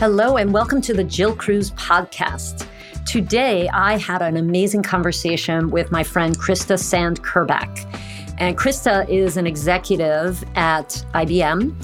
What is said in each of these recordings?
Hello, and welcome to the Jill Cruz podcast. Today, I had an amazing conversation with my friend Krista Sande-Kerback. And Krista is an executive at IBM,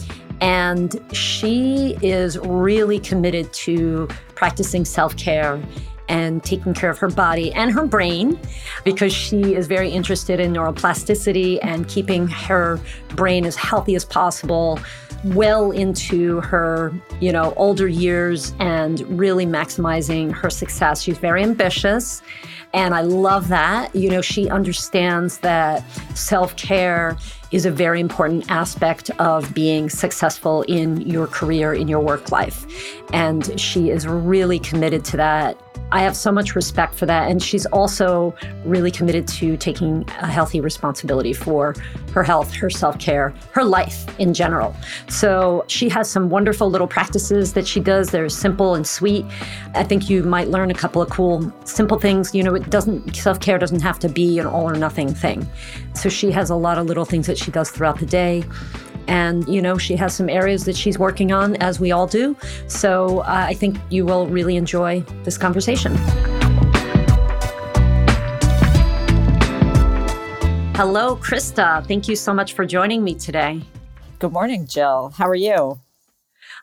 and she is really committed to practicing self care and taking care of her body and her brain because she is very interested in neuroplasticity and keeping her brain as healthy as possible well into her, you know, older years and really maximizing her success. She's very ambitious. And I love that. You know, she understands that self care is a very important aspect of being successful in your career, in your work life. And she is really committed to that. I have so much respect for that. And she's also really committed to taking a healthy responsibility for her health, her self care, her life in general. So she has some wonderful little practices that she does. They're simple and sweet. I think you might learn a couple of cool, simple things. You know, it doesn't, self care doesn't have to be an all or nothing thing. So she has a lot of little things that she does throughout the day. And, you know, she has some areas that she's working on, as we all do. So uh, I think you will really enjoy this conversation. Hello, Krista. Thank you so much for joining me today. Good morning, Jill. How are you?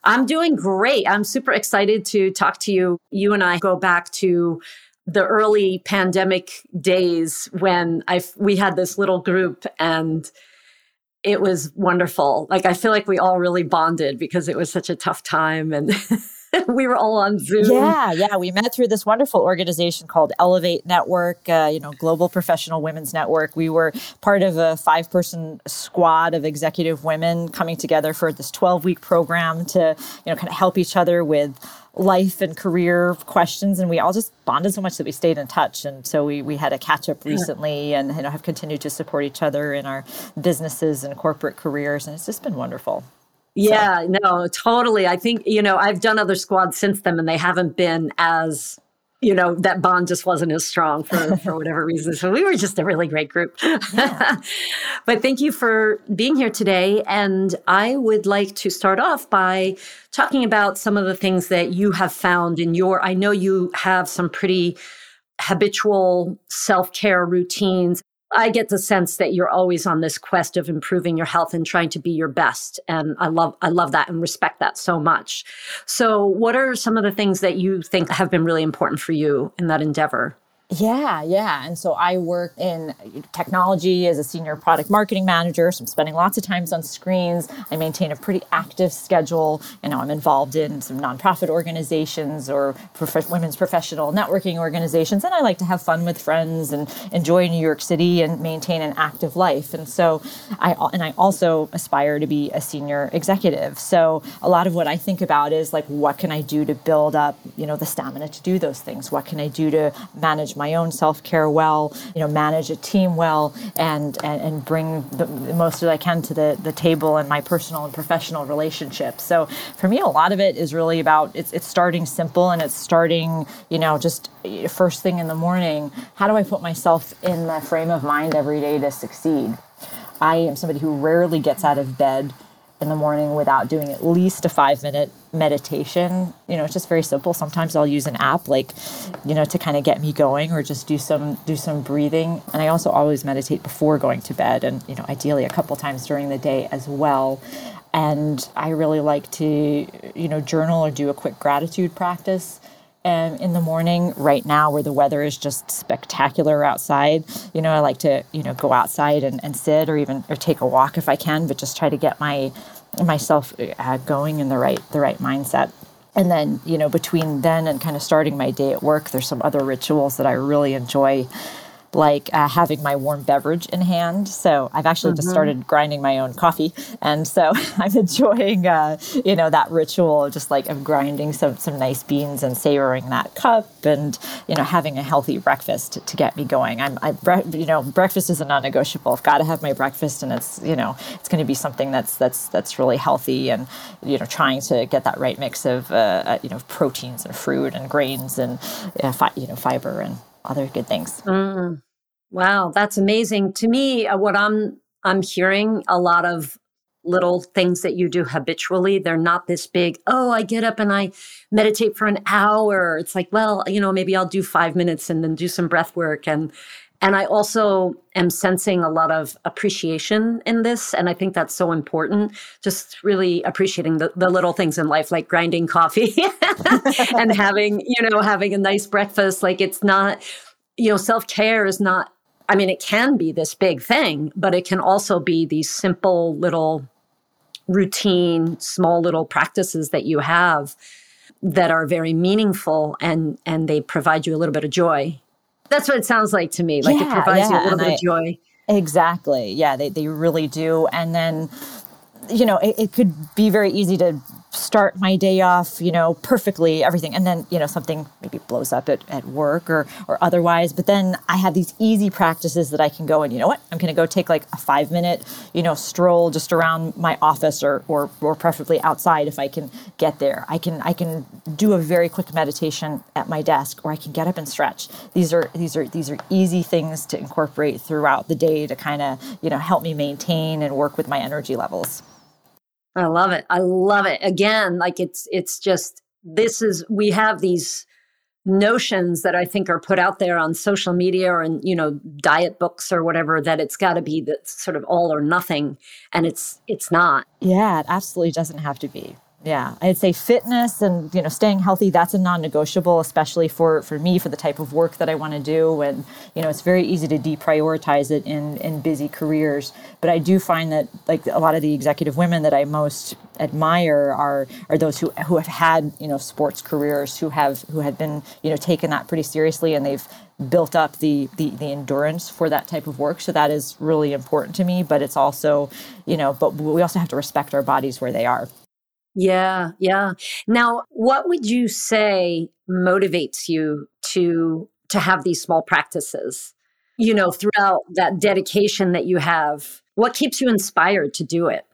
I'm doing great. I'm super excited to talk to you. You and I go back to the early pandemic days when I we had this little group and it was wonderful. Like I feel like we all really bonded because it was such a tough time and we were all on Zoom. Yeah, yeah. We met through this wonderful organization called Elevate Network, uh, you know, Global Professional Women's Network. We were part of a five person squad of executive women coming together for this 12 week program to, you know, kind of help each other with life and career questions and we all just bonded so much that we stayed in touch and so we, we had a catch up recently and you know have continued to support each other in our businesses and corporate careers and it's just been wonderful yeah so. no totally i think you know i've done other squads since then and they haven't been as you know that bond just wasn't as strong for for whatever reason so we were just a really great group yeah. but thank you for being here today and i would like to start off by talking about some of the things that you have found in your i know you have some pretty habitual self-care routines I get the sense that you're always on this quest of improving your health and trying to be your best. And I love I love that and respect that so much. So what are some of the things that you think have been really important for you in that endeavor? Yeah, yeah. And so I work in technology as a senior product marketing manager. So I'm spending lots of times on screens. I maintain a pretty active schedule. You know, I'm involved in some nonprofit organizations or prof- women's professional networking organizations. And I like to have fun with friends and enjoy New York City and maintain an active life. And so I, and I also aspire to be a senior executive. So a lot of what I think about is like, what can I do to build up, you know, the stamina to do those things? What can I do to manage my my own self care well, you know, manage a team well, and and, and bring the, the, most that I can to the, the table in my personal and professional relationships. So for me, a lot of it is really about it's it's starting simple and it's starting, you know, just eh, first thing in the morning. How do I put myself in the frame of mind every day to succeed? I am somebody who rarely gets out of bed in the morning without doing at least a five minute meditation. You know, it's just very simple. Sometimes I'll use an app like, you know, to kind of get me going or just do some do some breathing. And I also always meditate before going to bed and, you know, ideally a couple times during the day as well. And I really like to, you know, journal or do a quick gratitude practice um, in the morning right now where the weather is just spectacular outside you know i like to you know go outside and, and sit or even or take a walk if i can but just try to get my myself uh, going in the right the right mindset. And then you know between then and kind of starting my day at work there's some other rituals that i really enjoy like uh, having my warm beverage in hand. So I've actually mm-hmm. just started grinding my own coffee, and so I'm enjoying, uh, you know, that ritual just like of grinding some some nice beans and savoring that cup, and you know, having a healthy breakfast to, to get me going. I'm, I, you know, breakfast is a non-negotiable. I've got to have my breakfast, and it's you know, it's going to be something that's that's that's really healthy, and you know, trying to get that right mix of uh, uh you know proteins and fruit and grains and uh, fi- you know fiber and other good things. Mm. Wow, that's amazing. To me, uh, what I'm I'm hearing a lot of little things that you do habitually. They're not this big, oh, I get up and I meditate for an hour. It's like, well, you know, maybe I'll do five minutes and then do some breath work. And and I also am sensing a lot of appreciation in this. And I think that's so important. Just really appreciating the, the little things in life, like grinding coffee and having, you know, having a nice breakfast. Like it's not, you know, self care is not, I mean, it can be this big thing, but it can also be these simple little routine, small little practices that you have that are very meaningful and and they provide you a little bit of joy that's what it sounds like to me. Like yeah, it provides yeah. you a little bit I, of joy. Exactly. Yeah, they, they really do. And then, you know, it, it could be very easy to start my day off, you know, perfectly, everything. And then, you know, something maybe blows up at, at work or, or otherwise. But then I have these easy practices that I can go and, you know what, I'm going to go take like a five minute, you know, stroll just around my office or, or, or preferably outside if I can get there. I can, I can do a very quick meditation at my desk or I can get up and stretch. These are, these are, these are easy things to incorporate throughout the day to kind of, you know, help me maintain and work with my energy levels. I love it. I love it. Again, like it's it's just this is we have these notions that I think are put out there on social media or in, you know, diet books or whatever that it's got to be that sort of all or nothing and it's it's not. Yeah, it absolutely doesn't have to be. Yeah, I'd say fitness and you know staying healthy that's a non-negotiable, especially for for me for the type of work that I want to do. And you know it's very easy to deprioritize it in in busy careers. But I do find that like a lot of the executive women that I most admire are are those who who have had you know sports careers, who have who have been you know taken that pretty seriously, and they've built up the, the the endurance for that type of work so that is really important to me but it's also you know but we also have to respect our bodies where they are yeah, yeah. Now, what would you say motivates you to to have these small practices? You know, throughout that dedication that you have, what keeps you inspired to do it?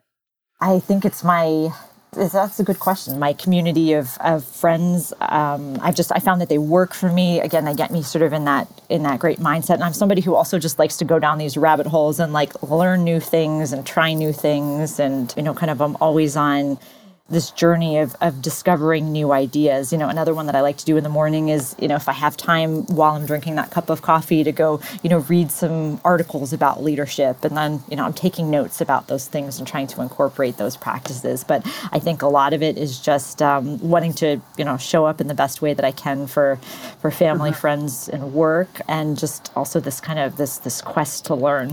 I think it's my that's a good question. My community of, of friends, um, I've just I found that they work for me. Again, they get me sort of in that in that great mindset. And I'm somebody who also just likes to go down these rabbit holes and like learn new things and try new things. And you know, kind of I'm always on this journey of, of discovering new ideas. You know, another one that I like to do in the morning is, you know, if I have time while I'm drinking that cup of coffee to go, you know, read some articles about leadership. And then, you know, I'm taking notes about those things and trying to incorporate those practices. But I think a lot of it is just um, wanting to, you know, show up in the best way that I can for, for family, mm-hmm. friends, and work. And just also this kind of this, this quest to learn.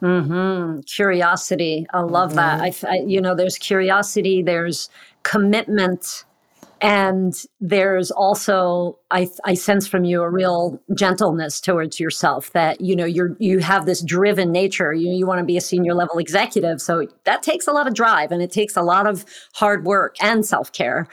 Hmm. Curiosity. I love mm-hmm. that. I, I, you know, there's curiosity. There's commitment, and there's also I, I sense from you a real gentleness towards yourself. That you know you're you have this driven nature. You you want to be a senior level executive, so that takes a lot of drive and it takes a lot of hard work and self care.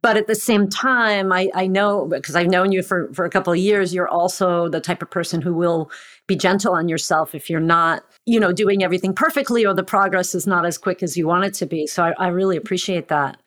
But at the same time, I, I know because I've known you for, for a couple of years, you're also the type of person who will be gentle on yourself if you're not, you know, doing everything perfectly or the progress is not as quick as you want it to be. So I, I really appreciate that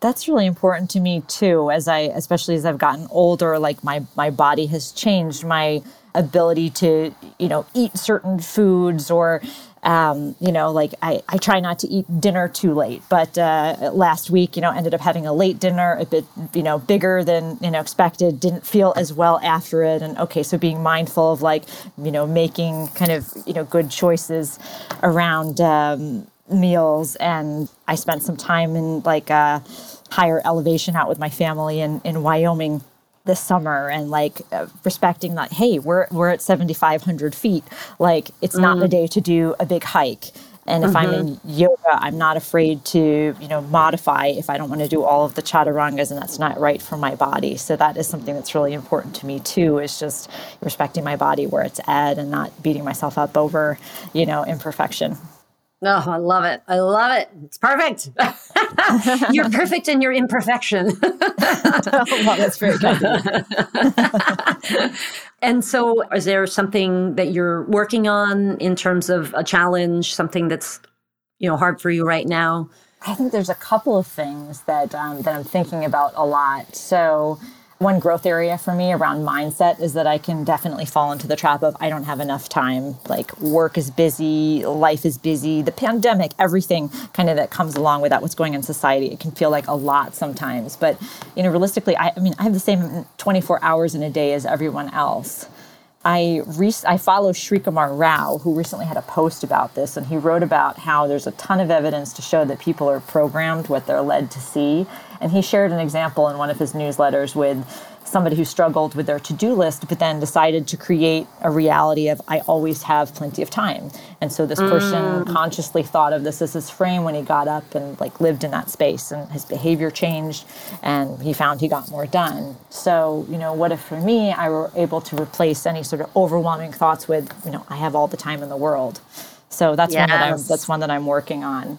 that's really important to me too as i especially as i've gotten older like my my body has changed my ability to you know eat certain foods or um, you know, like I, I try not to eat dinner too late, but uh, last week, you know, ended up having a late dinner, a bit, you know, bigger than, you know, expected, didn't feel as well after it. And okay, so being mindful of like, you know, making kind of, you know, good choices around um, meals. And I spent some time in like a higher elevation out with my family in, in Wyoming this summer and like uh, respecting that hey we're we're at 7500 feet like it's mm. not the mm. day to do a big hike and if mm-hmm. i'm in mm-hmm. yoga i'm not afraid to you know modify if i don't want to do all of the chaturangas and that's not right for my body so that is something that's really important to me too is just respecting my body where it's at and not beating myself up over you know imperfection Oh, I love it. I love it. It's perfect. You're perfect in your imperfection. well, that's very good. and so, is there something that you're working on in terms of a challenge, something that's you know hard for you right now? I think there's a couple of things that um, that I'm thinking about a lot. So, one growth area for me around mindset is that I can definitely fall into the trap of I don't have enough time. Like work is busy, life is busy, the pandemic, everything kind of that comes along with that, what's going on in society. It can feel like a lot sometimes. But, you know, realistically, I, I mean, I have the same 24 hours in a day as everyone else. I re- I follow Srikumar Rao, who recently had a post about this, and he wrote about how there's a ton of evidence to show that people are programmed what they're led to see. And he shared an example in one of his newsletters with somebody who struggled with their to-do list but then decided to create a reality of i always have plenty of time and so this person mm. consciously thought of this as his frame when he got up and like lived in that space and his behavior changed and he found he got more done so you know what if for me i were able to replace any sort of overwhelming thoughts with you know i have all the time in the world so that's yes. one that i'm that's one that i'm working on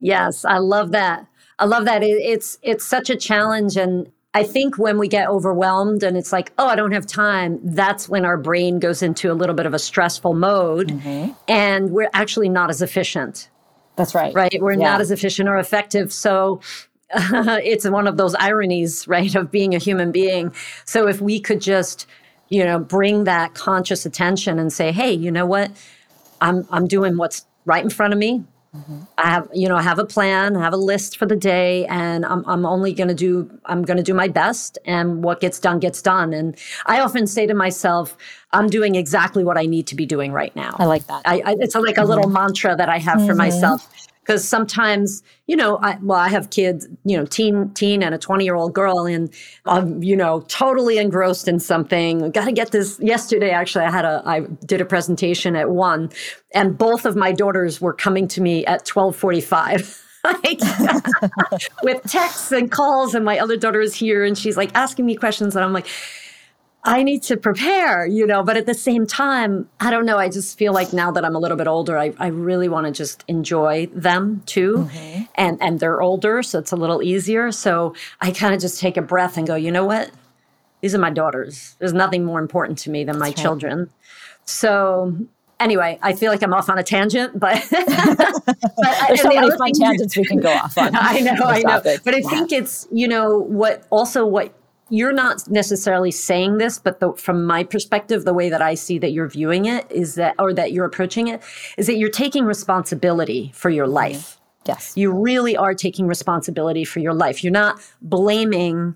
yes i love that I love that. it's it's such a challenge, and I think when we get overwhelmed and it's like, oh, I don't have time, that's when our brain goes into a little bit of a stressful mode, mm-hmm. and we're actually not as efficient. That's right. Right, we're yeah. not as efficient or effective. So uh, it's one of those ironies, right, of being a human being. So if we could just, you know, bring that conscious attention and say, hey, you know what, I'm I'm doing what's right in front of me. Mm-hmm. I have, you know, I have a plan, I have a list for the day, and I'm, I'm only going to do, I'm going to do my best, and what gets done gets done. And I often say to myself, I'm doing exactly what I need to be doing right now. I like that. I, I, it's like a little mm-hmm. mantra that I have mm-hmm. for myself because sometimes you know I, well i have kids you know teen teen and a 20 year old girl and i'm you know totally engrossed in something. Got to get this yesterday actually i had a i did a presentation at one and both of my daughters were coming to me at 1245 like with texts and calls and my other daughter is here and she's like asking me questions and i'm like I need to prepare, you know, but at the same time, I don't know. I just feel like now that I'm a little bit older, I, I really want to just enjoy them too. Mm-hmm. And and they're older, so it's a little easier. So I kind of just take a breath and go, you know what? These are my daughters. There's nothing more important to me than my children. So anyway, I feel like I'm off on a tangent, but, but there's so the many fun tangents we can go off on. I know, I know. But I yeah. think it's, you know, what also what you're not necessarily saying this, but the, from my perspective, the way that I see that you're viewing it is that, or that you're approaching it, is that you're taking responsibility for your mm-hmm. life. Yes. You really are taking responsibility for your life. You're not blaming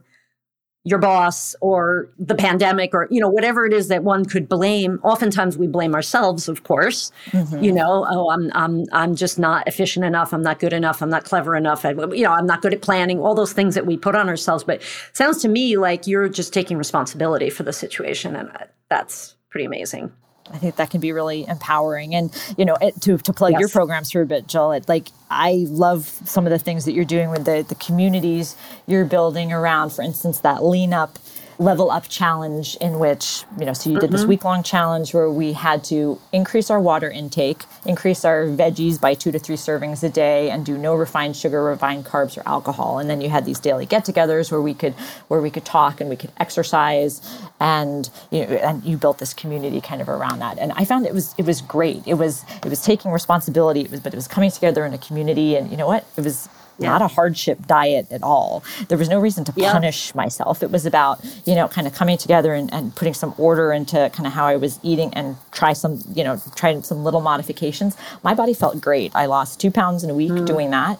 your boss or the pandemic or you know whatever it is that one could blame. Oftentimes we blame ourselves of course. Mm-hmm. you know oh i'm i'm i'm just not efficient enough. I'm not good enough. I'm not clever enough. I, you know i'm not good at planning all those things that we put on ourselves. But sounds to me like you're just taking responsibility for the situation and that's pretty amazing I think that can be really empowering. And, you know, it, to, to plug yes. your programs for a bit, Jill, it, like I love some of the things that you're doing with the, the communities you're building around, for instance, that lean up level up challenge in which, you know, so you did mm-hmm. this week long challenge where we had to increase our water intake, increase our veggies by two to three servings a day, and do no refined sugar, refined carbs, or alcohol. And then you had these daily get togethers where we could where we could talk and we could exercise and you know, and you built this community kind of around that. And I found it was it was great. It was it was taking responsibility, it was but it was coming together in a community and you know what? It was yeah. not a hardship diet at all. There was no reason to yeah. punish myself. It was about, you know, kind of coming together and, and putting some order into kind of how I was eating and try some, you know, try some little modifications. My body felt great. I lost two pounds in a week mm. doing that.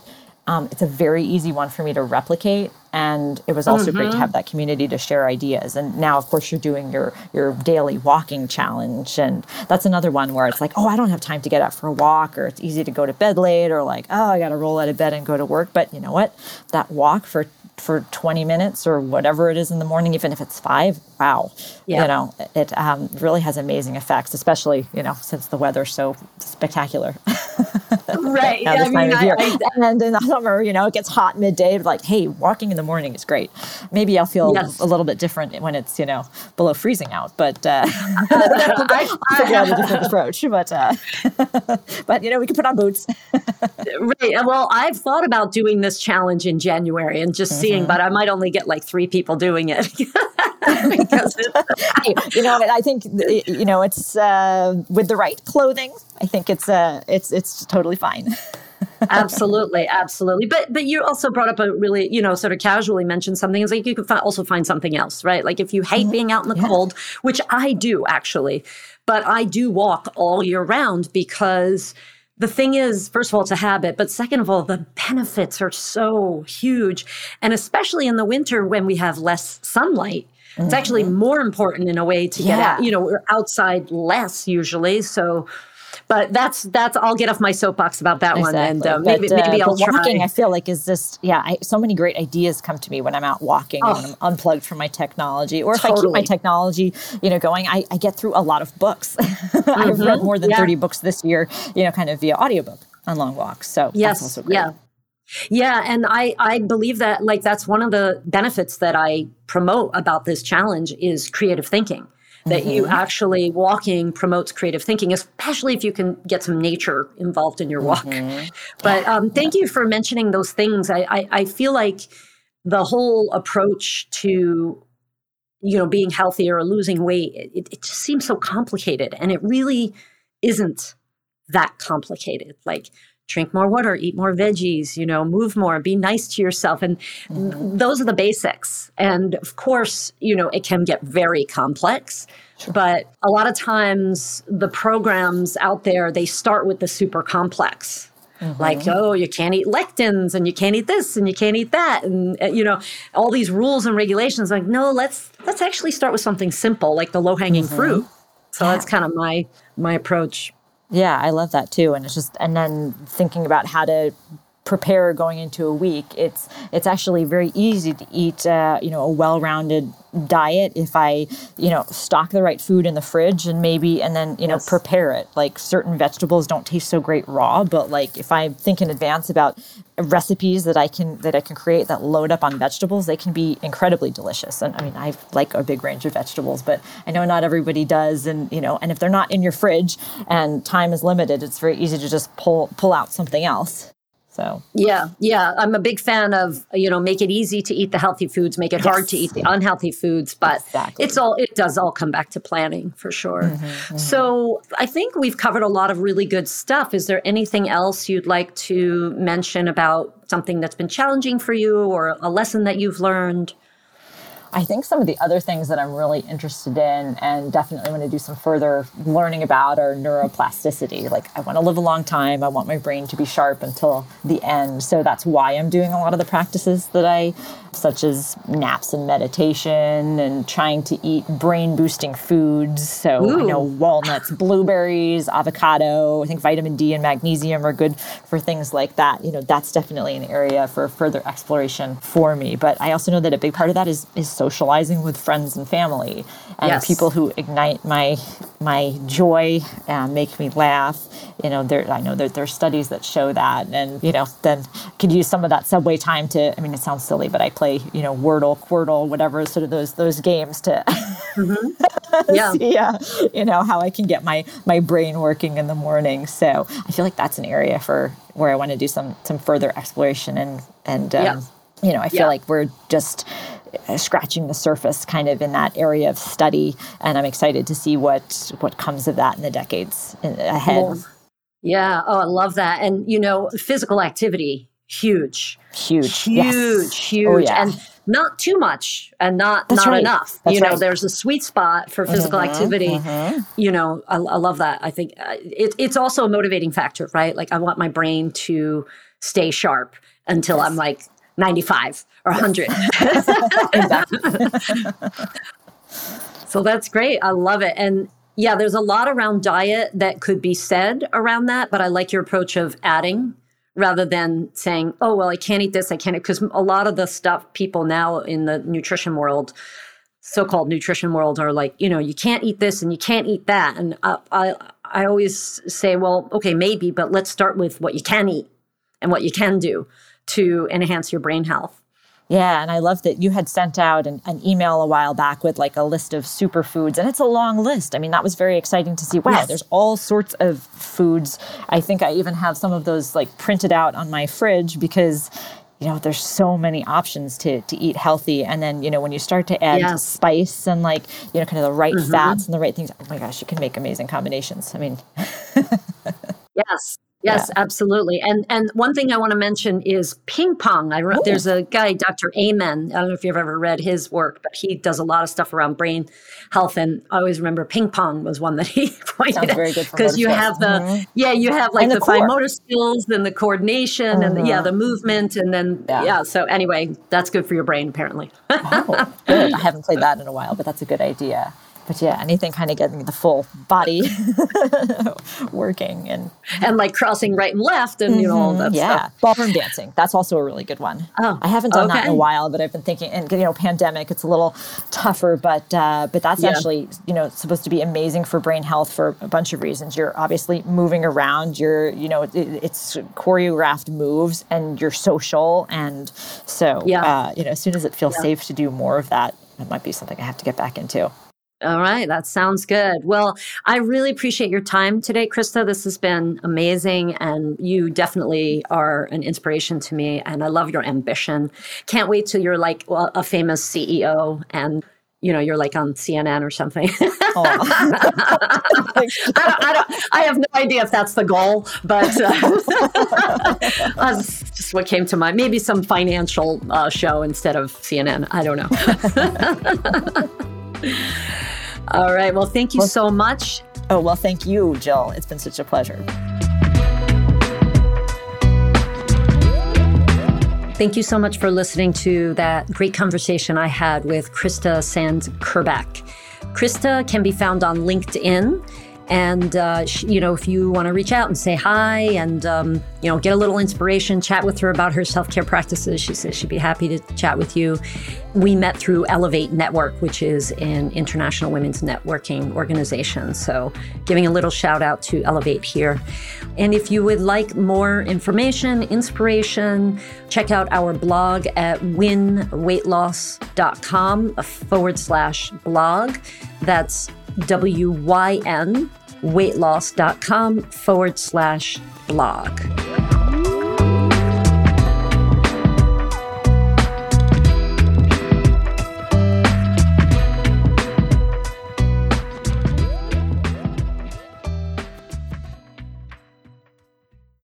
Um, it's a very easy one for me to replicate, and it was also mm-hmm. great to have that community to share ideas. And now, of course, you're doing your your daily walking challenge, and that's another one where it's like, oh, I don't have time to get up for a walk, or it's easy to go to bed late, or like, oh, I got to roll out of bed and go to work. But you know what? That walk for for 20 minutes or whatever it is in the morning, even if it's five, wow. Yeah. You know, it um, really has amazing effects, especially, you know, since the weather's so spectacular. right. this I of. I, I, and in the summer, you know, it gets hot midday, like, hey, walking in the morning is great. Maybe I'll feel yes. a little bit different when it's, you know, below freezing out, but uh, I'll figure out a different approach. But, uh, but, you know, we can put on boots. right. Well, I've thought about doing this challenge in January and just mm-hmm seeing, mm-hmm. but I might only get like three people doing it. you know, I think you know it's uh, with the right clothing. I think it's uh, it's it's totally fine. absolutely, absolutely. But but you also brought up a really you know sort of casually mentioned something. It's like you could also find something else, right? Like if you hate mm-hmm. being out in the yeah. cold, which I do actually, but I do walk all year round because the thing is, first of all, it's a habit, but second of all, the benefits are so huge. And especially in the winter when we have less sunlight, mm-hmm. it's actually more important in a way to yeah. get out. You know, we're outside less usually. So but that's that's I'll get off my soapbox about that exactly. one, and uh, maybe, but, uh, maybe I'll try. Walking, I feel like is just yeah. I, so many great ideas come to me when I'm out walking oh. and I'm unplugged from my technology, or if totally. I keep my technology, you know, going. I, I get through a lot of books. mm-hmm. I've read more than yeah. 30 books this year, you know, kind of via audiobook on long walks. So yes, also great. yeah. Yeah, and I I believe that like that's one of the benefits that I promote about this challenge is creative thinking that mm-hmm. you actually walking promotes creative thinking, especially if you can get some nature involved in your walk. Mm-hmm. But um, thank you for mentioning those things. I, I, I feel like the whole approach to you know being healthier or losing weight it, it just seems so complicated and it really isn't that complicated like drink more water, eat more veggies, you know, move more, be nice to yourself. And mm-hmm. those are the basics. And of course, you know, it can get very complex. Sure. But a lot of times the programs out there, they start with the super complex. Mm-hmm. Like, oh, you can't eat lectins and you can't eat this and you can't eat that. And, uh, you know, all these rules and regulations. Like, no, let's, let's actually start with something simple, like the low hanging mm-hmm. fruit. So yeah. that's kind of my, my approach. Yeah, I love that too. And it's just, and then thinking about how to prepare going into a week, it's it's actually very easy to eat, uh, you know, a well-rounded diet if I, you know, stock the right food in the fridge and maybe and then, you know, yes. prepare it. Like certain vegetables don't taste so great raw, but like if I think in advance about recipes that I can that I can create that load up on vegetables, they can be incredibly delicious. And I mean, I like a big range of vegetables, but I know not everybody does and, you know, and if they're not in your fridge and time is limited, it's very easy to just pull pull out something else. So yeah, yeah, I'm a big fan of you know make it easy to eat the healthy foods, make it yes. hard to eat the unhealthy foods, but exactly. it's all it does all come back to planning for sure. Mm-hmm, mm-hmm. So I think we've covered a lot of really good stuff. Is there anything else you'd like to mention about something that's been challenging for you or a lesson that you've learned? I think some of the other things that I'm really interested in and definitely want to do some further learning about are neuroplasticity. Like, I want to live a long time. I want my brain to be sharp until the end. So that's why I'm doing a lot of the practices that I such as naps and meditation and trying to eat brain boosting foods. So Ooh. I know walnuts, blueberries, avocado, I think vitamin D and magnesium are good for things like that. You know, that's definitely an area for further exploration for me. But I also know that a big part of that is is socializing with friends and family and yes. people who ignite my my joy and make me laugh. You know, there I know that there are studies that show that and you know, then could use some of that subway time to I mean it sounds silly, but I play you know, Wordle, Quordle, whatever, sort of those those games to mm-hmm. yeah. see, uh, you know, how I can get my my brain working in the morning. So I feel like that's an area for where I want to do some some further exploration and and um, yeah. you know, I feel yeah. like we're just uh, scratching the surface kind of in that area of study and i'm excited to see what what comes of that in the decades ahead cool. yeah oh i love that and you know physical activity huge huge huge yes. huge oh, yeah. and not too much and not That's not right. enough That's you know right. there's a sweet spot for physical mm-hmm, activity mm-hmm. you know I, I, love that i think uh, it, it's also a motivating factor right like i want my brain to stay sharp until yes. i'm like 95 or 100 so that's great. I love it. And yeah there's a lot around diet that could be said around that but i like your approach of adding rather than saying, oh, well, I can't eat this, I can't, because a lot of the stuff people now in the nutrition world, so called nutrition world, are like, you know, you can't eat this and you can't eat that. And I, I, I always say, well, okay, maybe, but let's start with what you can eat and what you can do to enhance your brain health. Yeah, and I love that you had sent out an, an, email a while back with like a list of superfoods, and it's a long list. I mean, that was very exciting to see. Wow, yes. there's all sorts of foods. I think I even have some of those like printed out on my fridge because you know there's so many options to to eat healthy and then you know when you start to add yes. spice and like you know kind of the right mm-hmm. fats and the right things oh my gosh you can make amazing combinations i mean yes Yes, yeah. absolutely. And and one thing I want to mention is ping pong. I re- there's a guy, Dr. Amen. I don't know if you've ever read his work, but he does a lot of stuff around brain health. And I always remember ping pong was one that he pointed out because you have the mm-hmm. yeah you have like the, the fine motor skills and the coordination mm-hmm. and the, yeah the mm-hmm. movement and then yeah. yeah. So anyway, that's good for your brain apparently. oh, good. I haven't played that in a while, but that's a good idea but yeah, anything kind of getting the full body working and and like crossing right and left and you know all that mm-hmm. yeah. stuff. Ballroom dancing, that's also a really good one. Oh, I haven't done okay. that in a while, but I've been thinking. And you know, pandemic, it's a little tougher, but uh, but that's yeah. actually you know supposed to be amazing for brain health for a bunch of reasons. You're obviously moving around. You're you know it, it's choreographed moves and you're social, and so yeah. Uh, you know as soon as it feels yeah. safe to do more of that, it might be something I have to get back into. All right, that sounds good. Well, I really appreciate your time today, Krista. This has been amazing, and you definitely are an inspiration to me. And I love your ambition. Can't wait till you're like well, a famous CEO and you know you're like on CNN or something. I, don't, I, don't, I, have no idea if that's the goal, but uh, that's just what came to mind. Maybe some financial uh, show instead of CNN. I don't know. All right. Well, thank you well, so much. Oh, well, thank you, Jill. It's been such a pleasure. Thank you so much for listening to that great conversation I had with Krista Sand Kerbach. Krista can be found on LinkedIn. And, uh, you know, if you want to reach out and say hi and, um, you know, get a little inspiration, chat with her about her self care practices, she says she'd be happy to chat with you. We met through Elevate Network, which is an international women's networking organization. So, giving a little shout out to Elevate here. And if you would like more information, inspiration, check out our blog at wynweightloss.com forward slash blog. That's W Y N weightloss.com forward slash blog.